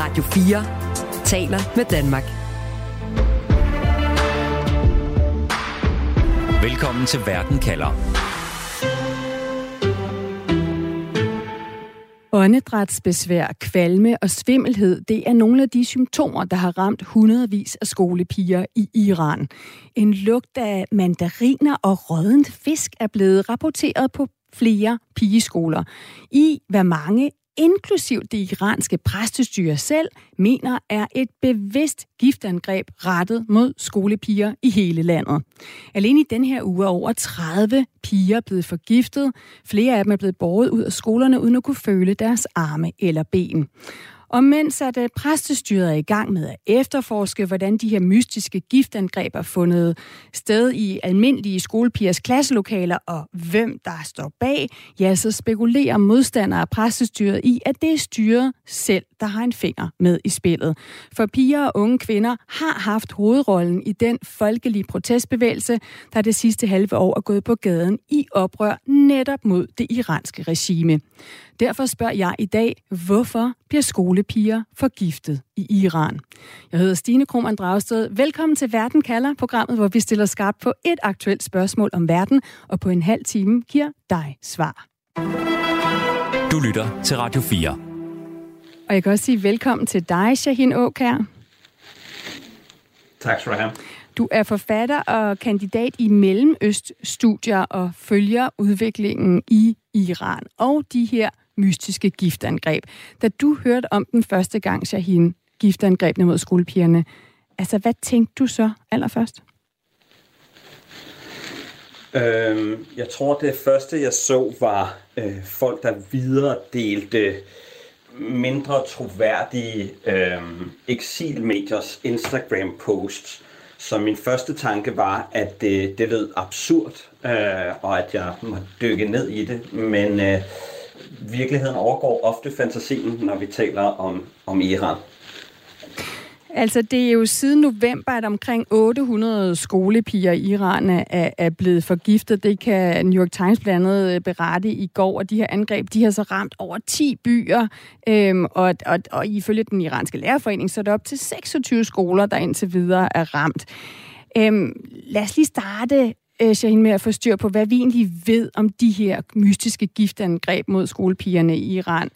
Radio 4 taler med Danmark. Velkommen til Verden kalder. Åndedrætsbesvær, kvalme og svimmelhed, det er nogle af de symptomer, der har ramt hundredvis af skolepiger i Iran. En lugt af mandariner og rådent fisk er blevet rapporteret på flere pigeskoler. I hvad mange inklusiv det iranske præstestyre selv, mener er et bevidst giftangreb rettet mod skolepiger i hele landet. Alene i den her uge er over 30 piger blevet forgiftet. Flere af dem er blevet båret ud af skolerne uden at kunne føle deres arme eller ben. Og mens at øh, præstestyret er i gang med at efterforske, hvordan de her mystiske giftangreb er fundet sted i almindelige skolepigers klasselokaler, og hvem der står bag, ja, så spekulerer modstandere af præstestyret i, at det er styret selv, der har en finger med i spillet. For piger og unge kvinder har haft hovedrollen i den folkelige protestbevægelse, der det sidste halve år er gået på gaden i oprør netop mod det iranske regime. Derfor spørger jeg i dag, hvorfor bliver skolepiger forgiftet i Iran? Jeg hedder Stine Krohmann Dragsted. Velkommen til Verden kalder, programmet, hvor vi stiller skarpt på et aktuelt spørgsmål om verden, og på en halv time giver dig svar. Du lytter til Radio 4. Og jeg kan også sige velkommen til dig, Shahin Åkær. Tak skal du have. Du er forfatter og kandidat i Mellemøststudier og følger udviklingen i Iran og de her mystiske giftangreb. Da du hørte om den første gang, Shahin, giftangrebene mod skolepigerne, altså hvad tænkte du så allerførst? Øhm, jeg tror, det første, jeg så, var øh, folk, der videre delte mindre troværdige øh, eksilmediers Instagram-posts. Så min første tanke var, at det, det lød absurd, øh, og at jeg må dykke ned i det. Men øh, virkeligheden overgår ofte fantasien, når vi taler om, om Iran. Altså, det er jo siden november, at omkring 800 skolepiger i Iran er, er blevet forgiftet. Det kan New York Times blandt andet øh, berette i går, og de her angreb, de har så ramt over 10 byer, øhm, og, og, og ifølge den iranske lærerforening, så er det op til 26 skoler, der indtil videre er ramt. Øhm, lad os lige starte øh, Shahin, med at få styr på, hvad vi egentlig ved om de her mystiske giftangreb mod skolepigerne i Iran.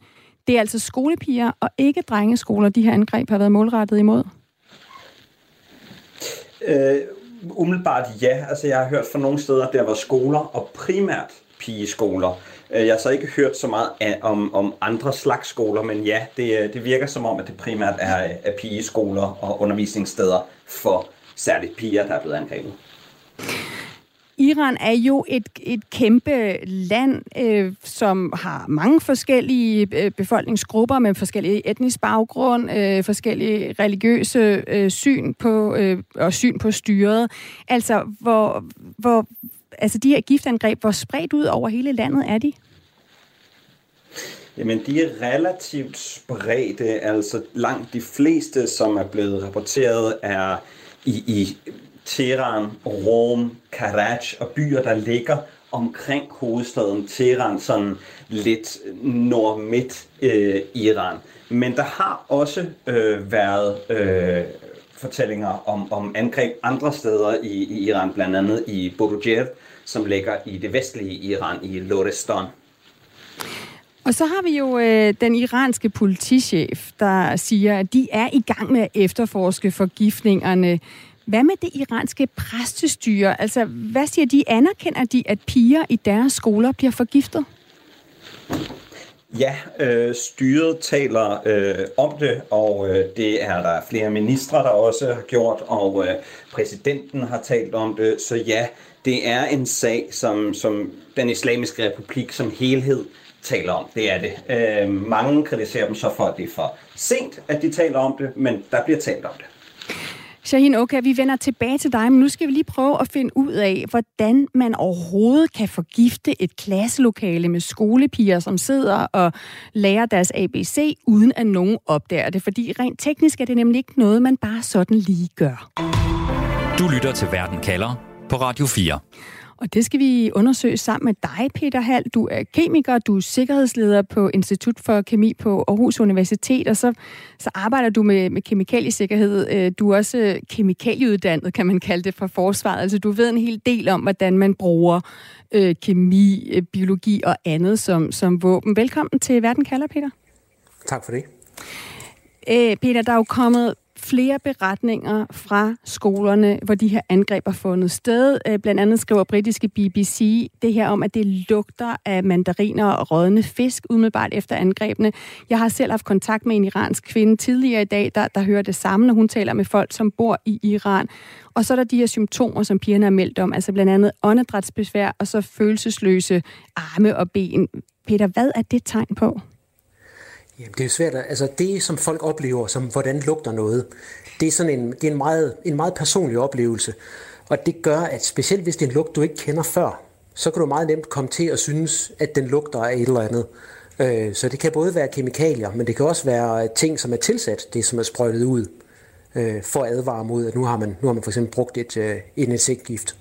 Det er altså skolepiger og ikke drengeskoler, de her angreb har været målrettet imod? Øh, umiddelbart ja. Altså, jeg har hørt fra nogle steder, at der var skoler, og primært pigeskoler. Øh, jeg har så ikke hørt så meget af, om, om andre slags skoler, men ja, det, det virker som om, at det primært er, er pigeskoler og undervisningssteder for særligt piger, der er blevet angrebet. Iran er jo et, et kæmpe land, øh, som har mange forskellige øh, befolkningsgrupper med forskellige etnisk baggrund, øh, forskellige religiøse øh, syn på øh, og syn på styret. Altså, hvor, hvor altså de her giftangreb, hvor spredt ud over hele landet er de? Jamen, de er relativt spredte. Altså, langt de fleste, som er blevet rapporteret, er i, i Teheran, Rom, Karaj og byer, der ligger omkring hovedstaden Teheran, sådan lidt nord-midt øh, Iran. Men der har også øh, været øh, fortællinger om, om angreb andre steder i, i Iran, blandt andet i Borujer, som ligger i det vestlige Iran, i Lorestan. Og så har vi jo øh, den iranske politichef, der siger, at de er i gang med at efterforske forgiftningerne. Hvad med det iranske præstestyre? Altså, hvad siger de? Anerkender de, at piger i deres skoler bliver forgiftet? Ja, øh, styret taler øh, om det, og øh, det er der flere ministre, der også har gjort, og øh, præsidenten har talt om det. Så ja, det er en sag, som, som den islamiske republik som helhed taler om. Det er det. Øh, mange kritiserer dem så for, at det er for sent, at de taler om det, men der bliver talt om det. Shahin okay, vi vender tilbage til dig, men nu skal vi lige prøve at finde ud af, hvordan man overhovedet kan forgifte et klasselokale med skolepiger, som sidder og lærer deres ABC, uden at nogen opdager det. Fordi rent teknisk er det nemlig ikke noget, man bare sådan lige gør. Du lytter til Verden kalder på Radio 4. Og det skal vi undersøge sammen med dig, Peter Hall. Du er kemiker, du er sikkerhedsleder på Institut for Kemi på Aarhus Universitet, og så, så arbejder du med, med kemikaliesikkerhed. Øh, du er også kemikalieuddannet, kan man kalde det, fra forsvaret. Altså du ved en hel del om, hvordan man bruger øh, kemi, øh, biologi og andet som, som våben. Velkommen til Verden kalder, Peter. Tak for det. Øh, Peter, der er jo kommet flere beretninger fra skolerne, hvor de her angreb har fundet sted. Øh, blandt andet skriver britiske BBC det her om, at det lugter af mandariner og rådne fisk umiddelbart efter angrebene. Jeg har selv haft kontakt med en iransk kvinde tidligere i dag, der, der hører det samme, når hun taler med folk, som bor i Iran. Og så er der de her symptomer, som pigerne har meldt om, altså blandt andet åndedrætsbesvær og så følelsesløse arme og ben. Peter, hvad er det tegn på? Jamen, det er jo svært. At, altså det, som folk oplever, som hvordan lugter noget, det er sådan en, det er en, meget, en meget personlig oplevelse. Og det gør, at specielt hvis det er en lugt, du ikke kender før, så kan du meget nemt komme til at synes, at den lugter af et eller andet. Øh, så det kan både være kemikalier, men det kan også være øh, ting, som er tilsat, det som er sprøjtet ud, øh, for at advare mod, at nu har man, nu har man for eksempel brugt et, øh, en insektgift.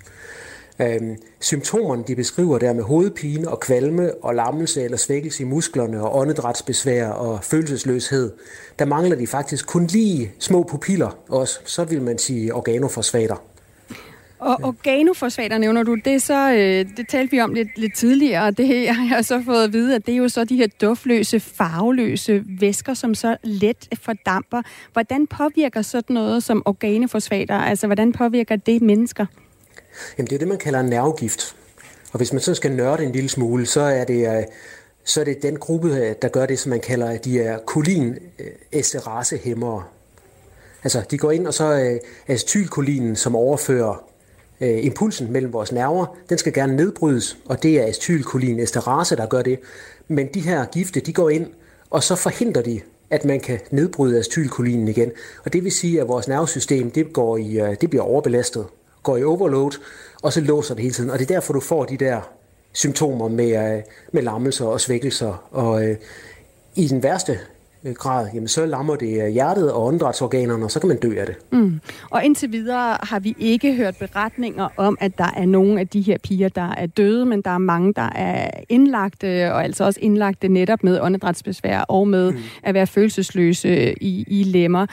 Øhm, symptomerne, de beskriver der med hovedpine og kvalme og lammelse eller svækkelse i musklerne og åndedrætsbesvær og følelsesløshed, der mangler de faktisk kun lige små pupiller også. Så vil man sige organofosfater. Og organofosfater nævner du, det, så, øh, det talte vi om lidt, lidt tidligere, og det jeg har jeg så fået at vide, at det er jo så de her duftløse, farveløse væsker, som så let fordamper. Hvordan påvirker sådan noget som organofosfater? Altså, hvordan påvirker det mennesker? Jamen, det er det, man kalder en nervegift. Og hvis man så skal nørde en lille smule, så er det, øh, så er det den gruppe, øh, der gør det, som man kalder, de er kolin øh, hæmmere. Altså, de går ind, og så er acetylkolinen, som overfører øh, impulsen mellem vores nerver, den skal gerne nedbrydes, og det er acetylkolin esterase, der gør det. Men de her gifte, de går ind, og så forhindrer de, at man kan nedbryde acetylkolinen igen. Og det vil sige, at vores nervesystem, det, går i, det bliver overbelastet går i overload, og så låser det hele tiden. Og det er derfor, du får de der symptomer med, øh, med lammelser og svækkelser. Og øh, i den værste øh, grad, jamen, så lammer det hjertet og åndedrætsorganerne, og så kan man dø af det. Mm. Og indtil videre har vi ikke hørt beretninger om, at der er nogle af de her piger, der er døde, men der er mange, der er indlagte, og altså også indlagte netop med åndedrætsbesvær og med mm. at være følelsesløse i, i lemmer.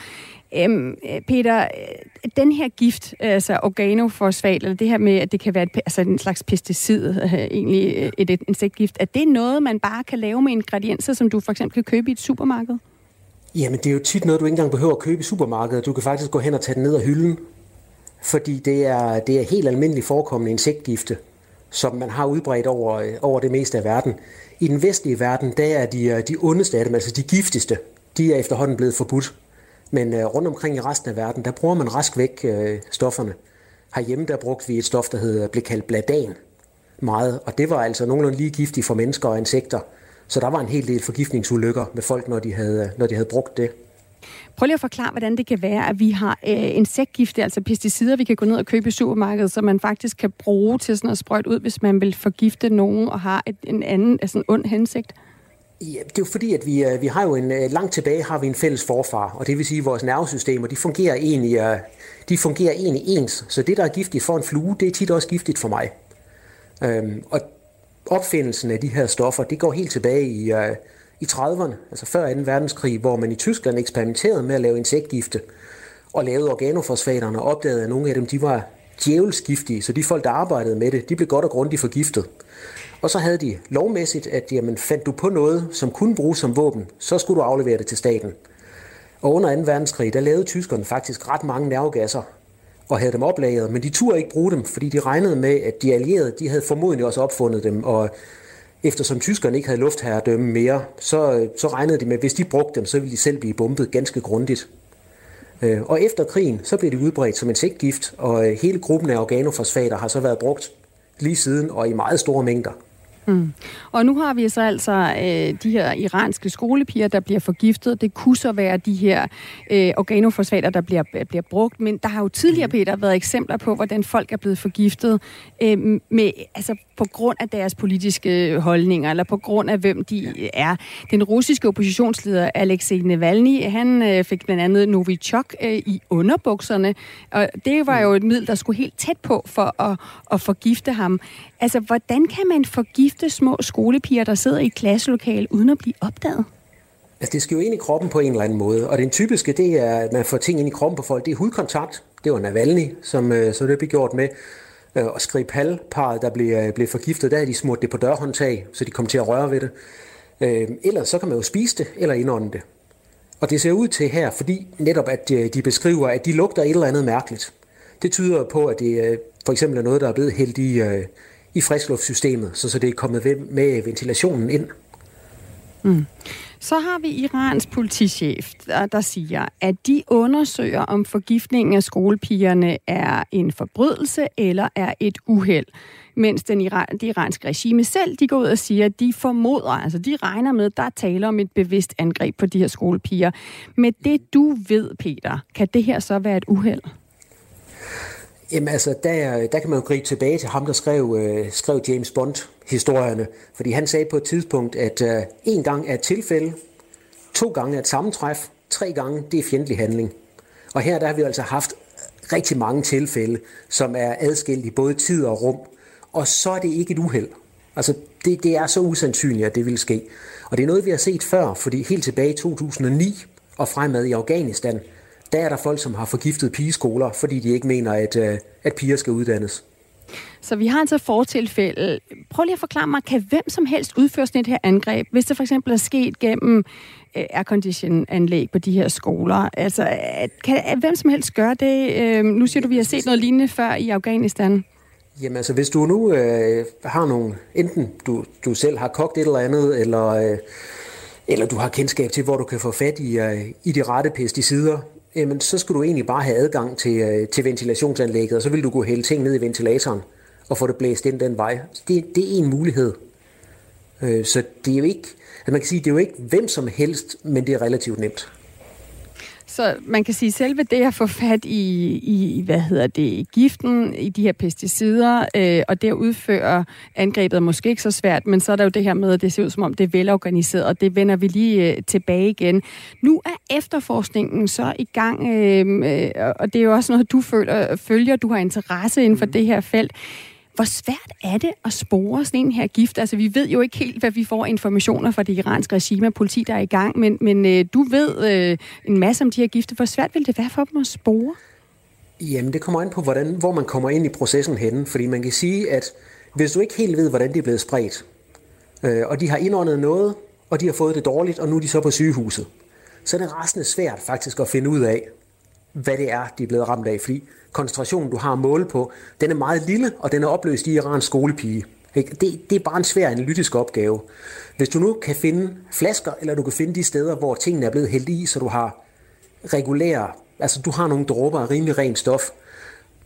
Øhm, Peter, øh, den her gift, altså organofosfat, eller det her med, at det kan være et, altså en slags pesticid, øh, egentlig øh, et, et insektgift, er det noget, man bare kan lave med ingredienser, som du for eksempel kan købe i et supermarked? Jamen, det er jo tit noget, du ikke engang behøver at købe i supermarkedet. Du kan faktisk gå hen og tage den ned af hylden, fordi det er, det er helt almindeligt forekommende insektgifte, som man har udbredt over, over det meste af verden. I den vestlige verden, der er de, de ondeste af dem, altså de giftigste, de er efterhånden blevet forbudt. Men øh, rundt omkring i resten af verden, der bruger man rask væk øh, stofferne. Herhjemme der brugte vi et stof, der hed, blev kaldt bladan meget, og det var altså nogenlunde lige giftigt for mennesker og insekter. Så der var en hel del forgiftningsulykker med folk, når de havde, når de havde brugt det. Prøv lige at forklare, hvordan det kan være, at vi har øh, insektgifte, altså pesticider, vi kan gå ned og købe i supermarkedet, som man faktisk kan bruge til sådan at sprøjte ud, hvis man vil forgifte nogen og har et, en anden altså en ond hensigt. Ja, det er jo fordi, at vi, øh, vi har jo en, øh, langt tilbage har vi en fælles forfar, og det vil sige, at vores nervesystemer, de fungerer egentlig, øh, de fungerer egentlig ens. Så det, der er giftigt for en flue, det er tit også giftigt for mig. Øhm, og opfindelsen af de her stoffer, det går helt tilbage i, i 30'erne, altså før 2. verdenskrig, hvor man i Tyskland eksperimenterede med at lave insektgifte, og lavede organofosfaterne, og opdagede, at nogle af dem, de var djævelsgiftige, så de folk, der arbejdede med det, de blev godt og grundigt forgiftet. Og så havde de lovmæssigt, at jamen, fandt du på noget, som kunne bruges som våben, så skulle du aflevere det til staten. Og under 2. verdenskrig, der lavede tyskerne faktisk ret mange nervegasser og havde dem oplagret, men de turde ikke bruge dem, fordi de regnede med, at de allierede, de havde formodentlig også opfundet dem, og eftersom tyskerne ikke havde luftherredømme mere, så, så regnede de med, at hvis de brugte dem, så ville de selv blive bombet ganske grundigt. Øh, og efter krigen, så blev det udbredt som en insektgift, og øh, hele gruppen af organofosfater har så været brugt lige siden og i meget store mængder. Mm. Og nu har vi så altså øh, de her iranske skolepiger, der bliver forgiftet. Det kunne så være de her øh, organofosfater, der bliver, bliver brugt. Men der har jo tidligere, mm. Peter, været eksempler på, hvordan folk er blevet forgiftet øh, med, altså, på grund af deres politiske holdninger, eller på grund af, hvem de er. Den russiske oppositionsleder Alexei Navalny, han øh, fik blandt andet Novichok øh, i underbukserne. Og det var jo et middel, der skulle helt tæt på for at, at forgifte ham. Altså, hvordan kan man forgifte små skolepiger, der sidder i et klasselokale, uden at blive opdaget? Altså, det skal jo ind i kroppen på en eller anden måde. Og den typiske, det er, at man får ting ind i kroppen på folk. Det er hudkontakt. Det var Navalny, som, øh, som så det blev gjort med. Øh, og Skripal-parret, der blev, øh, blev forgiftet, der er de smurt det på dørhåndtag, så de kom til at røre ved det. Ellers så kan man jo spise det, eller indånde det. Og det ser ud til her, fordi netop at de beskriver, at de lugter et eller andet mærkeligt. Det tyder på, at det for eksempel er noget, der er blevet hældt i, i friskluftsystemet, så, så det er kommet med ventilationen ind. Mm. Så har vi Irans politichef, der, der siger, at de undersøger, om forgiftningen af skolepigerne er en forbrydelse eller er et uheld. Mens den iran, det iranske regime selv, de går ud og siger, at de formoder, altså de regner med, at der taler om et bevidst angreb på de her skolepiger. Med det du ved, Peter, kan det her så være et uheld? Jamen altså, der, der kan man jo gribe tilbage til ham, der skrev, øh, skrev James Bond-historierne. Fordi han sagde på et tidspunkt, at øh, en gang er et tilfælde, to gange er et sammentræf, tre gange det er fjendtlig handling. Og her der har vi altså haft rigtig mange tilfælde, som er adskilt i både tid og rum. Og så er det ikke et uheld. Altså, det, det er så usandsynligt, at det vil ske. Og det er noget, vi har set før, fordi helt tilbage i 2009 og fremad i Afghanistan, der er der folk, som har forgiftet pigeskoler, fordi de ikke mener, at, øh, at piger skal uddannes. Så vi har altså fortilfælde. Prøv lige at forklare mig, kan hvem som helst udføre sådan et her angreb, hvis det for eksempel er sket gennem øh, aircondition-anlæg på de her skoler? Altså, kan hvem som helst gøre det? Øh, nu siger du, vi har set noget lignende før i Afghanistan. Jamen altså, hvis du nu øh, har nogle, enten du, du selv har kogt et eller andet, eller, øh, eller du har kendskab til, hvor du kan få fat i, øh, i de rette pesticider, jamen, så skulle du egentlig bare have adgang til, øh, til ventilationsanlægget, og så vil du kunne hælde ting ned i ventilatoren og få det blæst ind den vej. Det, det er en mulighed. Øh, så det er jo ikke, at man kan sige, det er jo ikke hvem som helst, men det er relativt nemt. Så man kan sige, at selve det at få fat i, i hvad hedder det, giften, i de her pesticider, øh, og det at udføre angrebet er måske ikke så svært, men så er der jo det her med, at det ser ud som om, det er velorganiseret, og det vender vi lige øh, tilbage igen. Nu er efterforskningen så i gang, øh, øh, og det er jo også noget, du føler, følger, du har interesse inden for mm. det her felt. Hvor svært er det at spore sådan en her gift? Altså, vi ved jo ikke helt, hvad vi får informationer fra det iranske regime og politi, der er i gang, men, men øh, du ved øh, en masse om de her gifte. Hvor svært vil det være for dem at spore? Jamen, det kommer an på, hvordan, hvor man kommer ind i processen henne. Fordi man kan sige, at hvis du ikke helt ved, hvordan det er blevet spredt, øh, og de har indåndet noget, og de har fået det dårligt, og nu er de så på sygehuset, så er det resten svært faktisk at finde ud af, hvad det er, de er blevet ramt af. Fordi koncentrationen, du har at måle på, den er meget lille, og den er opløst i Irans skolepige. Det, det er bare en svær analytisk opgave. Hvis du nu kan finde flasker, eller du kan finde de steder, hvor tingene er blevet hældt i, så du har regulære, altså du har nogle dråber af rimelig rent stof,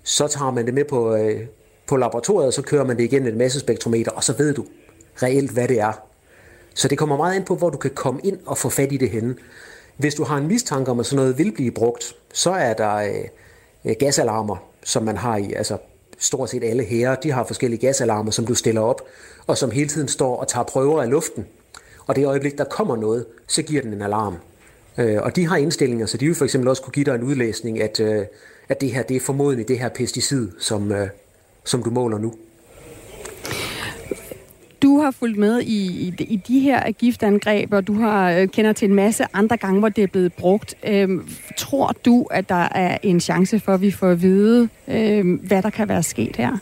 så tager man det med på, øh, på laboratoriet, og så kører man det igennem et masse spektrometer, og så ved du reelt, hvad det er. Så det kommer meget ind på, hvor du kan komme ind og få fat i det henne. Hvis du har en mistanke om, at sådan noget vil blive brugt, så er der øh, øh gasalarmer, som man har i, altså stort set alle her, de har forskellige gasalarmer, som du stiller op, og som hele tiden står og tager prøver af luften. Og det øjeblik, der kommer noget, så giver den en alarm. Øh, og de har indstillinger, så de vil for eksempel også kunne give dig en udlæsning, at, øh, at det her det er formodentlig det her pesticid, som, øh, som du måler nu. Du har fulgt med i, i, i de her giftangreb, og du har øh, kender til en masse andre gange, hvor det er blevet brugt. Øhm, tror du, at der er en chance for, at vi får at vide, øhm, hvad der kan være sket her?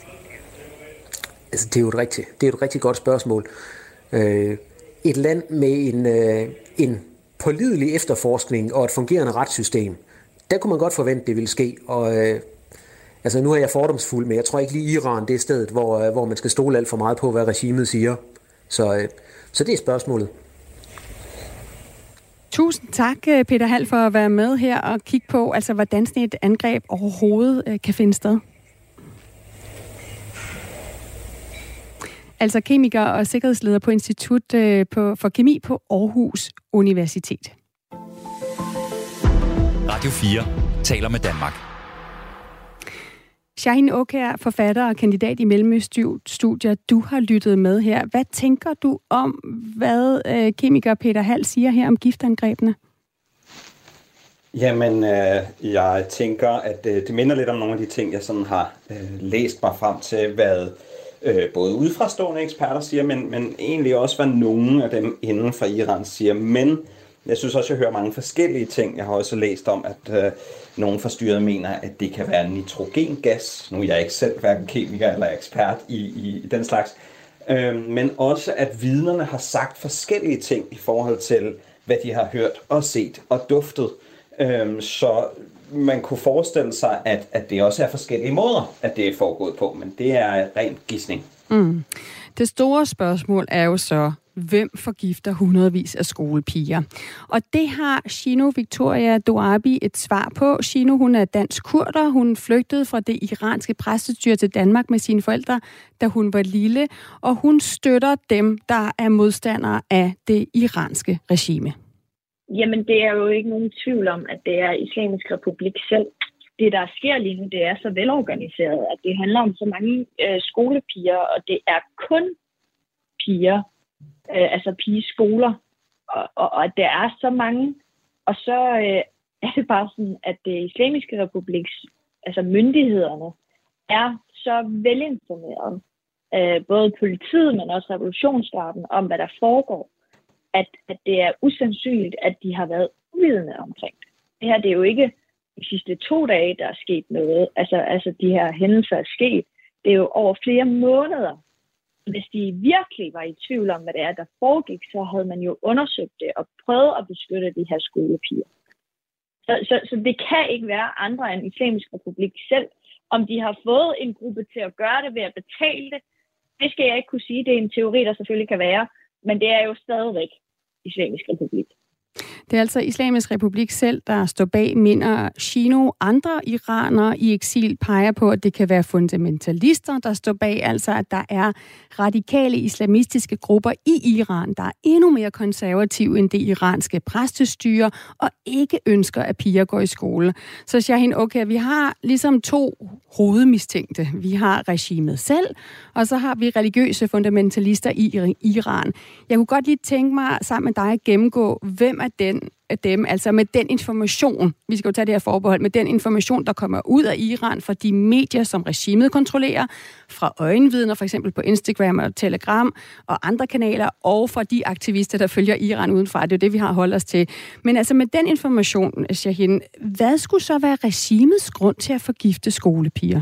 Altså, det er jo et rigtig, det er et rigtig godt spørgsmål. Øh, et land med en, øh, en pålidelig efterforskning og et fungerende retssystem, der kunne man godt forvente, det ville ske. Og øh, Altså nu er jeg fordomsfuld, men jeg tror ikke lige Iran det er stedet, hvor, øh, hvor man skal stole alt for meget på, hvad regimet siger. Så, øh, så det er spørgsmålet. Tusind tak, øh, Peter Hall, for at være med her og kigge på, altså, hvordan sådan et angreb overhovedet kan finde sted. altså kemiker og sikkerhedsleder på Institut på, for Kemi på Aarhus Universitet. Radio 4 taler med Danmark. Shahin Okær, forfatter og kandidat i Mellemøststudier, du har lyttet med her. Hvad tænker du om, hvad øh, kemiker Peter Hall siger her om giftangrebene? Jamen, øh, jeg tænker, at øh, det minder lidt om nogle af de ting, jeg sådan har øh, læst mig frem til, hvad øh, både udefrastående eksperter siger, men, men egentlig også, hvad nogle af dem inden for Iran siger. Men jeg synes også, jeg hører mange forskellige ting. Jeg har også læst om, at øh, nogle forstyrrede mener, at det kan være nitrogengas. Nu er jeg ikke selv hverken kemiker eller ekspert i, i, i den slags. Øh, men også, at vidnerne har sagt forskellige ting i forhold til, hvad de har hørt og set og duftet. Øh, så man kunne forestille sig, at, at det også er forskellige måder, at det er foregået på, men det er rent gissning. Mm. Det store spørgsmål er jo så, hvem forgifter hundredvis af skolepiger. Og det har Shino Victoria Doabi et svar på. Shino, hun er dansk kurder. Hun flygtede fra det iranske præstestyre til Danmark med sine forældre, da hun var lille. Og hun støtter dem, der er modstandere af det iranske regime. Jamen, det er jo ikke nogen tvivl om, at det er Islamisk Republik selv. Det, der sker lige nu, det er så velorganiseret, at det handler om så mange øh, skolepiger, og det er kun piger, øh, altså pigeskoler, og, og, og der er så mange. Og så øh, er det bare sådan, at det islamiske republiks, altså myndighederne, er så velinformeret, øh, både politiet, men også revolutionsgarden, om hvad der foregår, at, at det er usandsynligt, at de har været uvidende omkring det. Det her det er jo ikke de sidste to dage, der er sket noget. Altså, altså de her hændelser er sket. Det er jo over flere måneder, hvis de virkelig var i tvivl om, hvad det er, der foregik, så havde man jo undersøgt det og prøvet at beskytte de her skolepiger. Så, så, så det kan ikke være andre end Islamisk Republik selv. Om de har fået en gruppe til at gøre det ved at betale det, det skal jeg ikke kunne sige. Det er en teori, der selvfølgelig kan være, men det er jo stadigvæk Islamisk Republik. Det er altså Islamisk Republik selv, der står bag, minder Shino. Andre iranere i eksil peger på, at det kan være fundamentalister, der står bag, altså at der er radikale islamistiske grupper i Iran, der er endnu mere konservative end det iranske præstestyre, og ikke ønsker, at piger går i skole. Så Shahin, okay, vi har ligesom to hovedmistænkte. Vi har regimet selv, og så har vi religiøse fundamentalister i Iran. Jeg kunne godt lige tænke mig sammen med dig at gennemgå, hvem er den dem, altså med den information, vi skal jo tage det her forbehold, med den information, der kommer ud af Iran fra de medier, som regimet kontrollerer, fra øjenvidner, for eksempel på Instagram og Telegram og andre kanaler, og fra de aktivister, der følger Iran udenfra. Det er det, vi har holdt os til. Men altså med den information, Shahin, hvad skulle så være regimets grund til at forgifte skolepiger?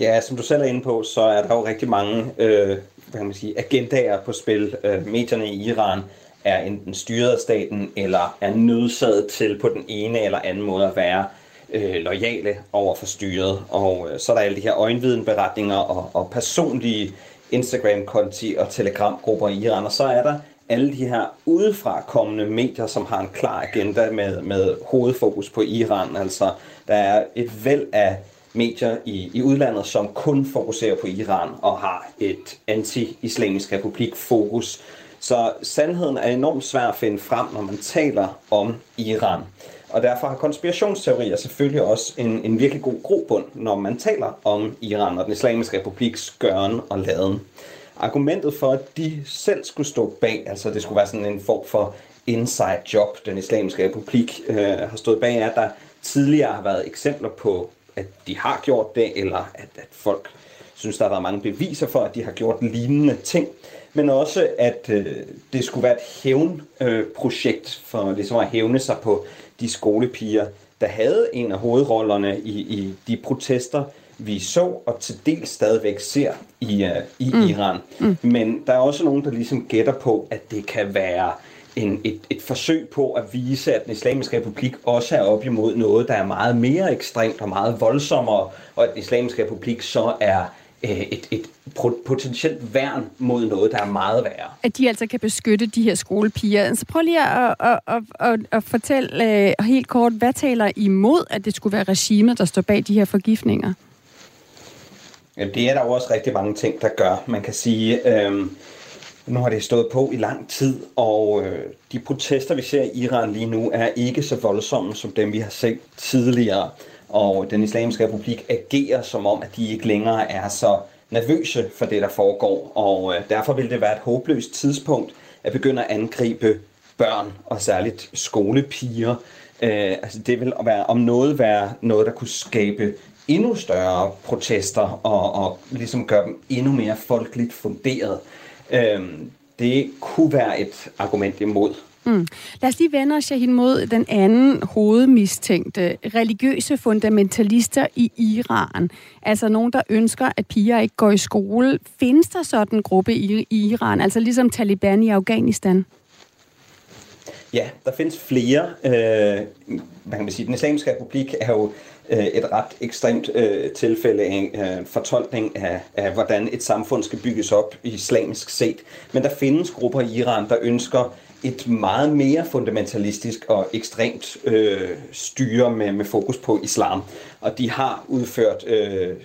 Ja, som du selv er inde på, så er der jo rigtig mange øh, hvad kan man sige, agendaer på spil. Øh, medierne i Iran er enten styret af staten, eller er nødsaget til på den ene eller anden måde at være øh, lojale over for styret. Og øh, så er der alle de her øjenvidenberetninger og, og personlige Instagram-konti og telegramgrupper i Iran, og så er der alle de her udefra kommende medier, som har en klar agenda med, med hovedfokus på Iran. Altså, der er et væld af medier i, i udlandet, som kun fokuserer på Iran og har et anti-islamisk republik fokus. Så sandheden er enormt svær at finde frem, når man taler om Iran. Og derfor har konspirationsteorier selvfølgelig også en, en virkelig god grobund, når man taler om Iran og den islamiske republiks gøren og laden. Argumentet for, at de selv skulle stå bag, altså det skulle være sådan en form for inside job, den islamiske republik øh, har stået bag, er, at der tidligere har været eksempler på, at de har gjort det, eller at, at folk synes, der har været mange beviser for, at de har gjort lignende ting men også at øh, det skulle være et hævnprojekt øh, for ligesom at hævne sig på de skolepiger, der havde en af hovedrollerne i, i de protester, vi så og til dels stadigvæk ser i, uh, i mm. Iran. Mm. Men der er også nogen, der ligesom gætter på, at det kan være en, et, et forsøg på at vise, at den islamiske republik også er op imod noget, der er meget mere ekstremt og meget voldsommere, og at den islamiske republik så er Øh, et, et potentielt værn mod noget, der er meget værre. At de altså kan beskytte de her skolepiger. Så prøv lige at, at, at, at, at fortælle uh, helt kort, hvad taler imod, at det skulle være regimet, der står bag de her forgiftninger? Det er der jo også rigtig mange ting, der gør. Man kan sige, øh, nu har det stået på i lang tid, og øh, de protester, vi ser i Iran lige nu, er ikke så voldsomme som dem, vi har set tidligere. Og den islamiske republik agerer som om, at de ikke længere er så nervøse for det, der foregår. Og øh, derfor vil det være et håbløst tidspunkt at begynde at angribe børn, og særligt skolepiger. Øh, altså det vil være, om noget være noget, der kunne skabe endnu større protester og, og ligesom gøre dem endnu mere folkeligt funderet. Øh, det kunne være et argument imod. Mm. Lad os lige vende os hen mod den anden hovedmistænkte, religiøse fundamentalister i Iran. Altså nogen, der ønsker, at piger ikke går i skole. Findes der sådan en gruppe i Iran, altså ligesom Taliban i Afghanistan? Ja, der findes flere. Øh, man kan sige, den islamiske republik er jo øh, et ret ekstremt øh, tilfælde af øh, fortolkning af, af, hvordan et samfund skal bygges op islamisk set. Men der findes grupper i Iran, der ønsker et meget mere fundamentalistisk og ekstremt øh, styre med, med fokus på islam. Og de har udført øh,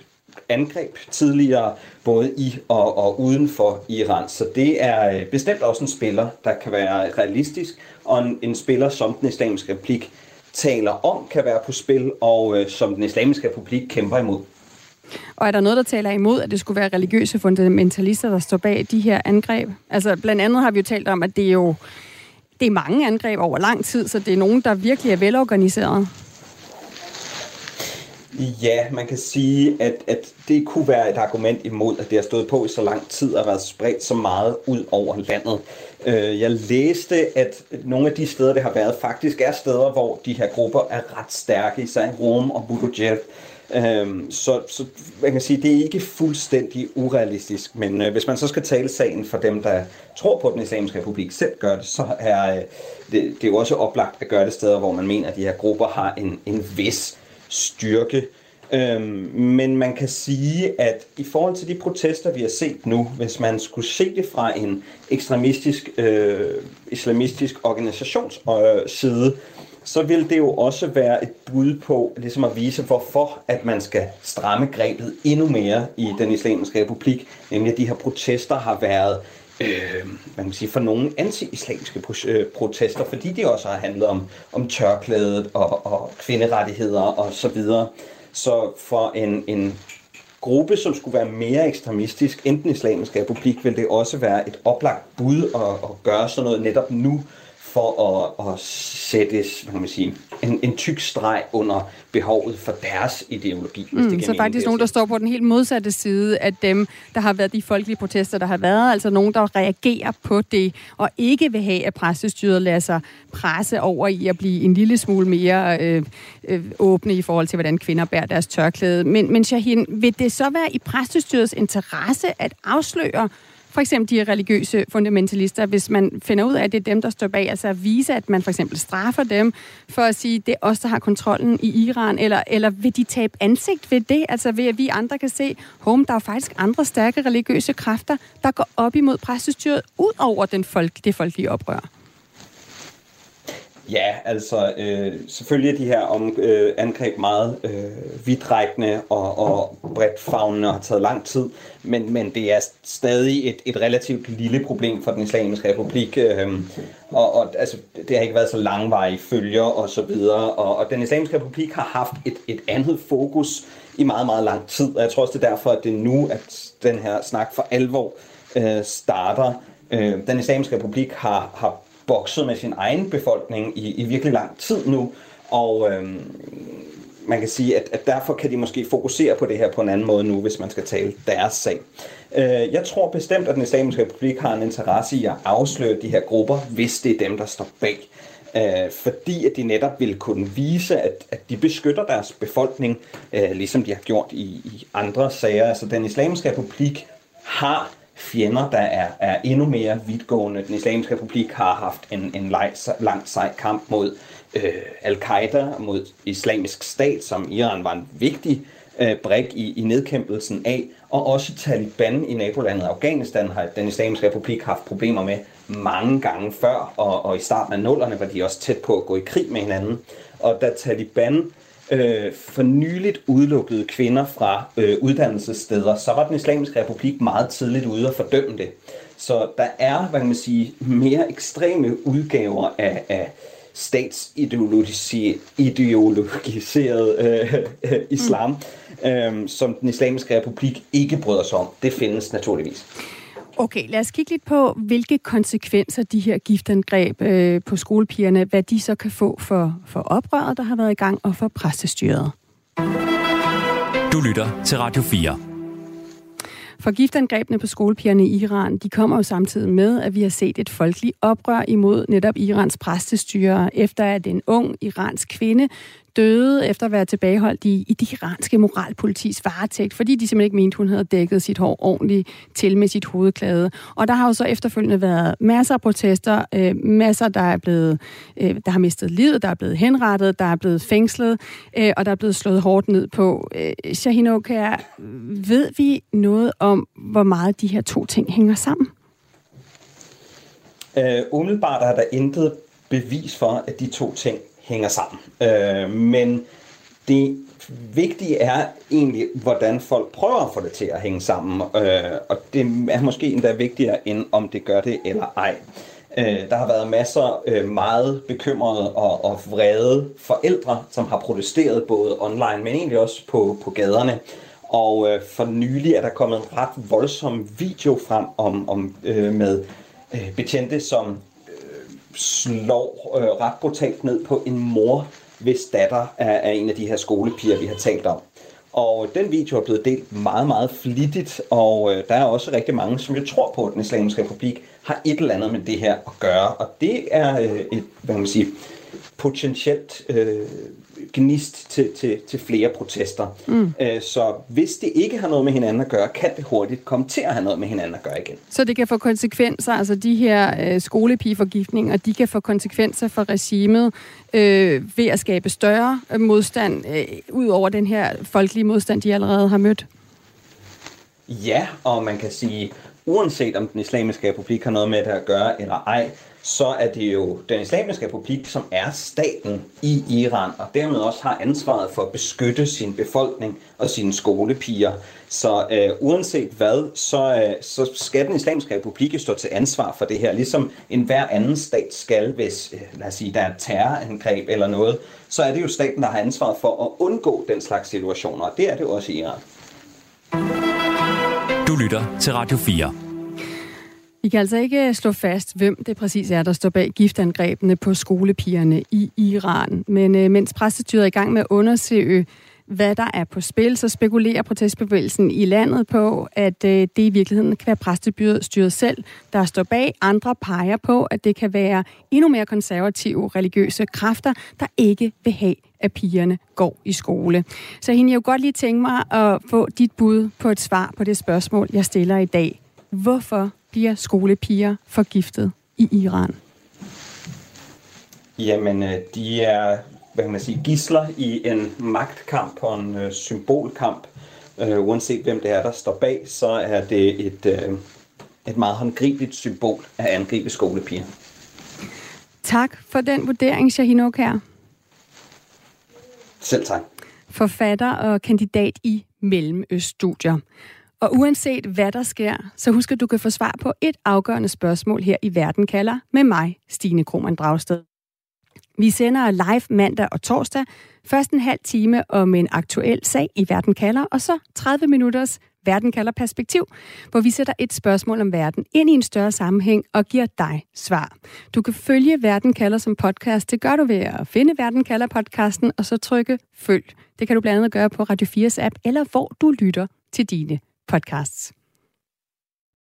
angreb tidligere, både i og, og uden for Iran. Så det er øh, bestemt også en spiller, der kan være realistisk, og en, en spiller, som den islamiske republik taler om, kan være på spil, og øh, som den islamiske republik kæmper imod. Og er der noget, der taler imod, at det skulle være religiøse fundamentalister, der står bag de her angreb? Altså blandt andet har vi jo talt om, at det er jo det er mange angreb over lang tid, så det er nogen, der virkelig er velorganiseret. Ja, man kan sige, at, at det kunne være et argument imod, at det har stået på i så lang tid og været spredt så meget ud over landet. Øh, jeg læste, at nogle af de steder, det har været, faktisk er steder, hvor de her grupper er ret stærke, især i Rom og Budujev. Øhm, så, så man kan sige, det er ikke fuldstændig urealistisk, men øh, hvis man så skal tale sagen for dem, der tror på, at den islamiske republik selv gør det, så er øh, det, det er jo også oplagt at gøre det steder, hvor man mener, at de her grupper har en, en vis styrke. Øhm, men man kan sige, at i forhold til de protester, vi har set nu, hvis man skulle se det fra en ekstremistisk, øh, islamistisk organisations øh, side, så vil det jo også være et bud på ligesom at vise, hvorfor at man skal stramme grebet endnu mere i den islamiske republik. Nemlig at de her protester har været øh, man kan sige, for nogle anti-islamiske øh, protester, fordi de også har handlet om, om tørklædet og, og kvinderettigheder og så videre. Så for en, en gruppe, som skulle være mere ekstremistisk end den islamiske republik, vil det også være et oplagt bud at, at gøre sådan noget netop nu, for at, at sætte hvad kan man sige, en, en tyk streg under behovet for deres ideologi. Mm, hvis det så faktisk nogen, der står på den helt modsatte side af dem, der har været de folkelige protester, der har været, altså nogen, der reagerer på det, og ikke vil have, at præstestyret lader sig presse over i at blive en lille smule mere øh, øh, åbne i forhold til, hvordan kvinder bærer deres tørklæde. Men, men Shahin, vil det så være i præstestyrets interesse at afsløre for eksempel de religiøse fundamentalister, hvis man finder ud af, at det er dem, der står bag, altså at vise, at man for eksempel straffer dem for at sige, at det er os, der har kontrollen i Iran, eller, eller vil de tabe ansigt ved det, altså ved at vi andre kan se, home, der er faktisk andre stærke religiøse kræfter, der går op imod præstestyret, ud over den folk, det folkelige oprør? Ja, altså øh, selvfølgelig er de her om, øh, angreb meget øh, vidtrækkende og, og bredt fagnende og har taget lang tid, men, men det er stadig et, et relativt lille problem for den islamiske republik, øh, og, og altså, det har ikke været så langvarige følger og så videre, og, og den islamiske republik har haft et, et andet fokus i meget, meget lang tid, og jeg tror også det er derfor, at det er nu, at den her snak for alvor øh, starter. Øh, den islamiske republik har, har bokset med sin egen befolkning i, i virkelig lang tid nu, og øhm, man kan sige, at, at derfor kan de måske fokusere på det her på en anden måde nu, hvis man skal tale deres sag. Øh, jeg tror bestemt, at den islamiske republik har en interesse i at afsløre de her grupper, hvis det er dem, der står bag. Øh, fordi at de netop vil kunne vise, at, at de beskytter deres befolkning, øh, ligesom de har gjort i, i andre sager. Altså den islamiske republik har fjender, der er, er endnu mere vidtgående. Den islamiske republik har haft en, en lang, lang sej kamp mod øh, al-Qaida, mod islamisk stat, som Iran var en vigtig øh, brik i, i nedkæmpelsen af, og også Taliban i nabolandet Afghanistan har den islamiske republik haft problemer med mange gange før, og, og i starten af nullerne var de også tæt på at gå i krig med hinanden. Og da Taliban øh, for nyligt udelukkede kvinder fra øh, uddannelsessteder, så var den islamiske republik meget tidligt ude at fordømme det. Så der er, hvad kan man sige, mere ekstreme udgaver af, af statsideologiseret øh, øh, islam, mm. øh, som den islamiske republik ikke bryder sig om. Det findes naturligvis. Okay, lad os kigge lidt på, hvilke konsekvenser de her giftangreb øh, på skolepigerne, hvad de så kan få for, for oprøret, der har været i gang, og for præstestyret. Du lytter til Radio 4. For giftangrebene på skolepigerne i Iran, de kommer jo samtidig med, at vi har set et folkeligt oprør imod netop Irans præstestyre, efter at en ung iransk kvinde døde efter at være tilbageholdt i, i det iranske moralpolitis varetægt, fordi de simpelthen ikke mente, hun havde dækket sit hår ordentligt til med sit hovedklæde. Og der har jo så efterfølgende været masser af protester, øh, masser, der er blevet, øh, der har mistet livet, der er blevet henrettet, der er blevet fængslet, øh, og der er blevet slået hårdt ned på. Øh, Shahin Okar, ved vi noget om, hvor meget de her to ting hænger sammen? Øh, umiddelbart er der intet bevis for, at de to ting hænger sammen. Øh, men det vigtige er egentlig, hvordan folk prøver at få det til at hænge sammen. Øh, og det er måske endda vigtigere, end om det gør det eller ej. Øh, der har været masser øh, meget bekymrede og, og vrede forældre, som har protesteret både online, men egentlig også på, på gaderne. Og øh, for nylig er der kommet en ret voldsom video frem om, om øh, med øh, betjente, som slår øh, ret brutalt ned på en mor, hvis datter er, er en af de her skolepiger, vi har talt om. Og den video er blevet delt meget, meget flittigt, og øh, der er også rigtig mange, som jeg tror på, at den islamiske republik har et eller andet med det her at gøre. Og det er øh, et, hvad man sige, potentielt øh, gnist til, til, til flere protester. Mm. Øh, så hvis det ikke har noget med hinanden at gøre, kan det hurtigt komme til at have noget med hinanden at gøre igen. Så det kan få konsekvenser, altså de her øh, skolepigeforgiftninger, de kan få konsekvenser for regimet øh, ved at skabe større øh, modstand, øh, ud over den her folkelige modstand, de allerede har mødt? Ja, og man kan sige, uanset om den islamiske republik har noget med det at gøre eller ej, så er det jo den islamiske republik, som er staten i Iran, og dermed også har ansvaret for at beskytte sin befolkning og sine skolepiger. Så øh, uanset hvad, så, øh, så skal den islamiske republik stå til ansvar for det her, ligesom enhver anden stat skal, hvis øh, lad os sige, der er et terrorangreb eller noget, så er det jo staten, der har ansvaret for at undgå den slags situationer, og det er det også i Iran. Du lytter til Radio 4. Vi kan altså ikke øh, slå fast, hvem det præcis er, der står bag giftangrebene på skolepigerne i Iran. Men øh, mens præstestyret er i gang med at undersøge, hvad der er på spil, så spekulerer protestbevægelsen i landet på, at øh, det i virkeligheden kan være præstestyret selv, der står bag. Andre peger på, at det kan være endnu mere konservative religiøse kræfter, der ikke vil have, at pigerne går i skole. Så hende, jeg jo godt lige tænke mig at få dit bud på et svar på det spørgsmål, jeg stiller i dag. Hvorfor bliver skolepiger forgiftet i Iran? Jamen, øh, de er hvad kan man sige, gisler i en magtkamp og en øh, symbolkamp. Uh, uanset hvem det er, der står bag, så er det et, uh, et meget håndgribeligt symbol at angribe skolepiger. Tak for den vurdering, Shahin her. Selv tak. Forfatter og kandidat i Mellemøststudier. Og uanset hvad der sker, så husk at du kan få svar på et afgørende spørgsmål her i Verden kalder med mig, Stine Krohmann Dragsted. Vi sender live mandag og torsdag. Først en halv time om en aktuel sag i Verden kalder, og så 30 minutters Verden kalder perspektiv, hvor vi sætter et spørgsmål om verden ind i en større sammenhæng og giver dig svar. Du kan følge Verden kalder som podcast. Det gør du ved at finde Verden kalder podcasten, og så trykke følg. Det kan du blandt andet gøre på Radio 4's app, eller hvor du lytter til dine podcasts.